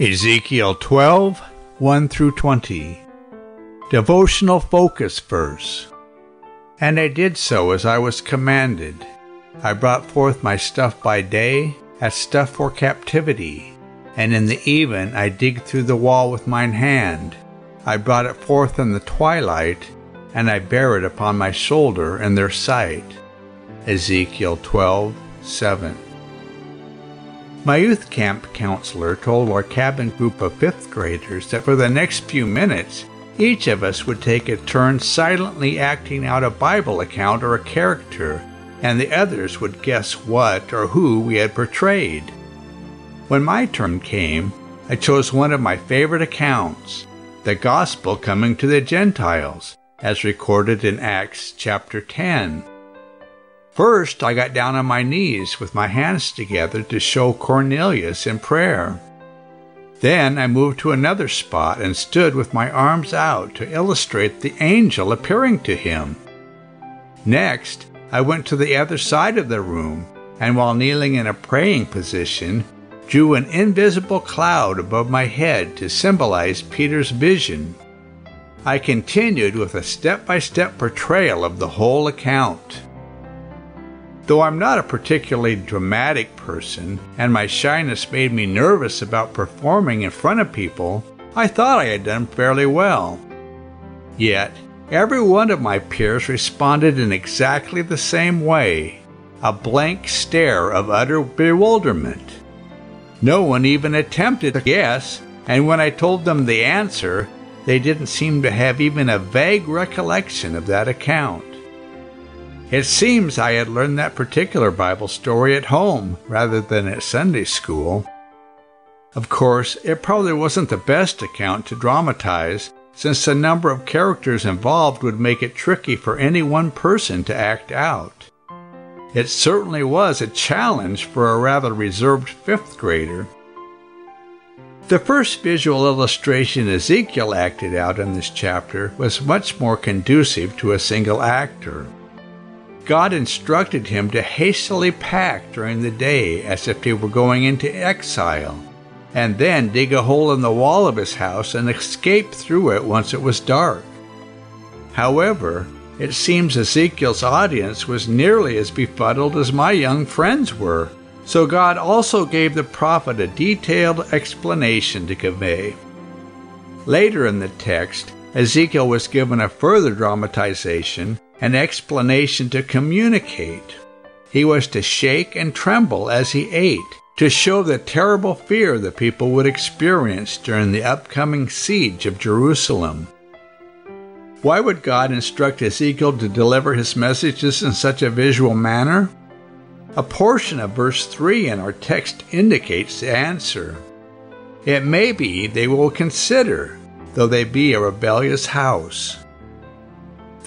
Ezekiel 12 1 through 20. Devotional focus verse. And I did so as I was commanded. I brought forth my stuff by day, as stuff for captivity, and in the even I digged through the wall with mine hand. I brought it forth in the twilight, and I bare it upon my shoulder in their sight. Ezekiel 12 7. My youth camp counselor told our cabin group of fifth graders that for the next few minutes, each of us would take a turn silently acting out a Bible account or a character, and the others would guess what or who we had portrayed. When my turn came, I chose one of my favorite accounts, the gospel coming to the Gentiles, as recorded in Acts chapter 10. First, I got down on my knees with my hands together to show Cornelius in prayer. Then I moved to another spot and stood with my arms out to illustrate the angel appearing to him. Next, I went to the other side of the room and while kneeling in a praying position, drew an invisible cloud above my head to symbolize Peter's vision. I continued with a step by step portrayal of the whole account. Though I'm not a particularly dramatic person, and my shyness made me nervous about performing in front of people, I thought I had done fairly well. Yet, every one of my peers responded in exactly the same way a blank stare of utter bewilderment. No one even attempted to guess, and when I told them the answer, they didn't seem to have even a vague recollection of that account. It seems I had learned that particular Bible story at home rather than at Sunday school. Of course, it probably wasn't the best account to dramatize, since the number of characters involved would make it tricky for any one person to act out. It certainly was a challenge for a rather reserved fifth grader. The first visual illustration Ezekiel acted out in this chapter was much more conducive to a single actor. God instructed him to hastily pack during the day as if he were going into exile, and then dig a hole in the wall of his house and escape through it once it was dark. However, it seems Ezekiel's audience was nearly as befuddled as my young friends were, so God also gave the prophet a detailed explanation to convey. Later in the text, Ezekiel was given a further dramatization an explanation to communicate. He was to shake and tremble as he ate, to show the terrible fear the people would experience during the upcoming siege of Jerusalem. Why would God instruct Ezekiel to deliver his messages in such a visual manner? A portion of verse 3 in our text indicates the answer. It may be they will consider, though they be a rebellious house.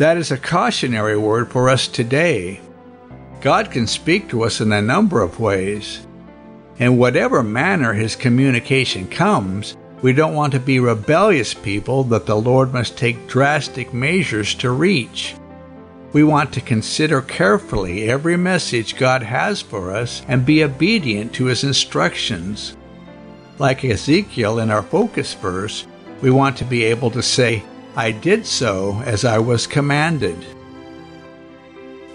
That is a cautionary word for us today. God can speak to us in a number of ways. In whatever manner His communication comes, we don't want to be rebellious people that the Lord must take drastic measures to reach. We want to consider carefully every message God has for us and be obedient to His instructions. Like Ezekiel in our focus verse, we want to be able to say, I did so as I was commanded.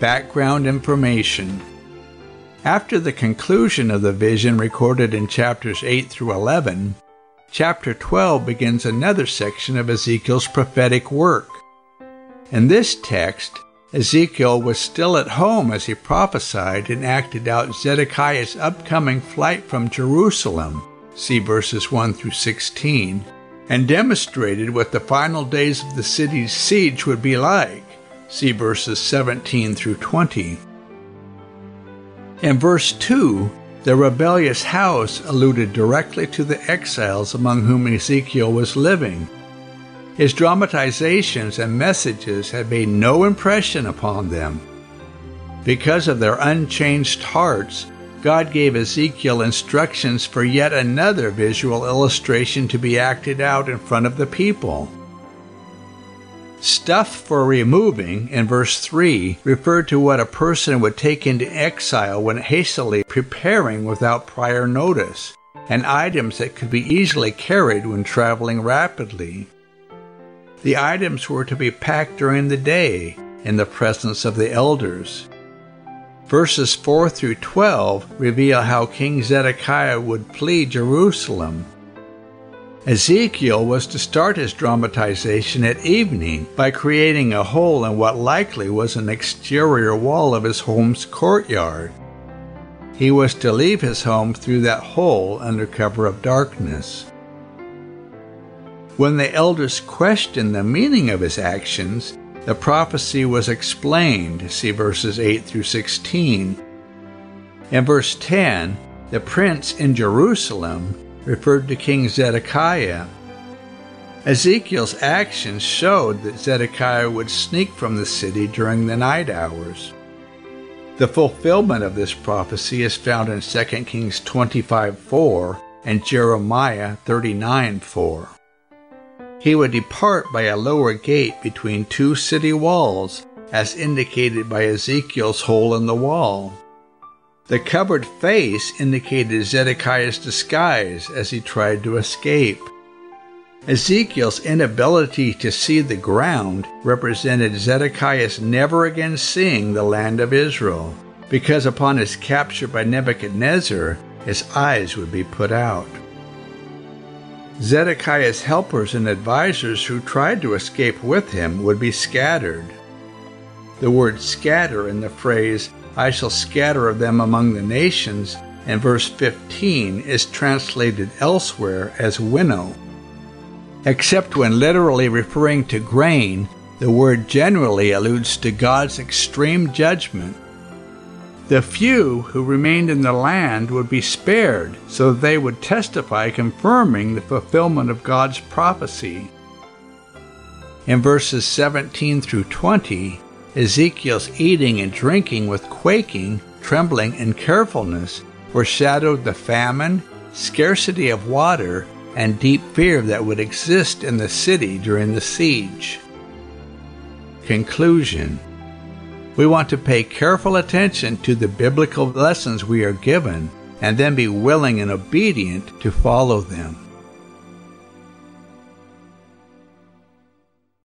Background information After the conclusion of the vision recorded in chapters 8 through 11, chapter 12 begins another section of Ezekiel's prophetic work. In this text, Ezekiel was still at home as he prophesied and acted out Zedekiah's upcoming flight from Jerusalem. See verses 1 through 16 and demonstrated what the final days of the city's siege would be like. See verses 17 through 20. In verse 2, the rebellious house alluded directly to the exiles among whom Ezekiel was living. His dramatizations and messages had made no impression upon them. Because of their unchanged hearts, God gave Ezekiel instructions for yet another visual illustration to be acted out in front of the people. Stuff for removing in verse 3 referred to what a person would take into exile when hastily preparing without prior notice. and items that could be easily carried when traveling rapidly. The items were to be packed during the day in the presence of the elders. Verses 4 through 12 reveal how King Zedekiah would flee Jerusalem. Ezekiel was to start his dramatization at evening by creating a hole in what likely was an exterior wall of his home's courtyard. He was to leave his home through that hole under cover of darkness. When the elders questioned the meaning of his actions, the prophecy was explained. See verses 8 through 16. In verse 10, the prince in Jerusalem referred to King Zedekiah. Ezekiel's actions showed that Zedekiah would sneak from the city during the night hours. The fulfillment of this prophecy is found in 2 Kings 25 4 and Jeremiah 39 4. He would depart by a lower gate between two city walls, as indicated by Ezekiel's hole in the wall. The covered face indicated Zedekiah's disguise as he tried to escape. Ezekiel's inability to see the ground represented Zedekiah's never again seeing the land of Israel, because upon his capture by Nebuchadnezzar, his eyes would be put out. Zedekiah's helpers and advisers who tried to escape with him would be scattered. The word scatter in the phrase, I shall scatter of them among the nations, in verse 15 is translated elsewhere as winnow. Except when literally referring to grain, the word generally alludes to God's extreme judgment the few who remained in the land would be spared so that they would testify confirming the fulfillment of God's prophecy. In verses 17 through 20, Ezekiel's eating and drinking with quaking, trembling, and carefulness foreshadowed the famine, scarcity of water, and deep fear that would exist in the city during the siege. Conclusion we want to pay careful attention to the biblical lessons we are given and then be willing and obedient to follow them.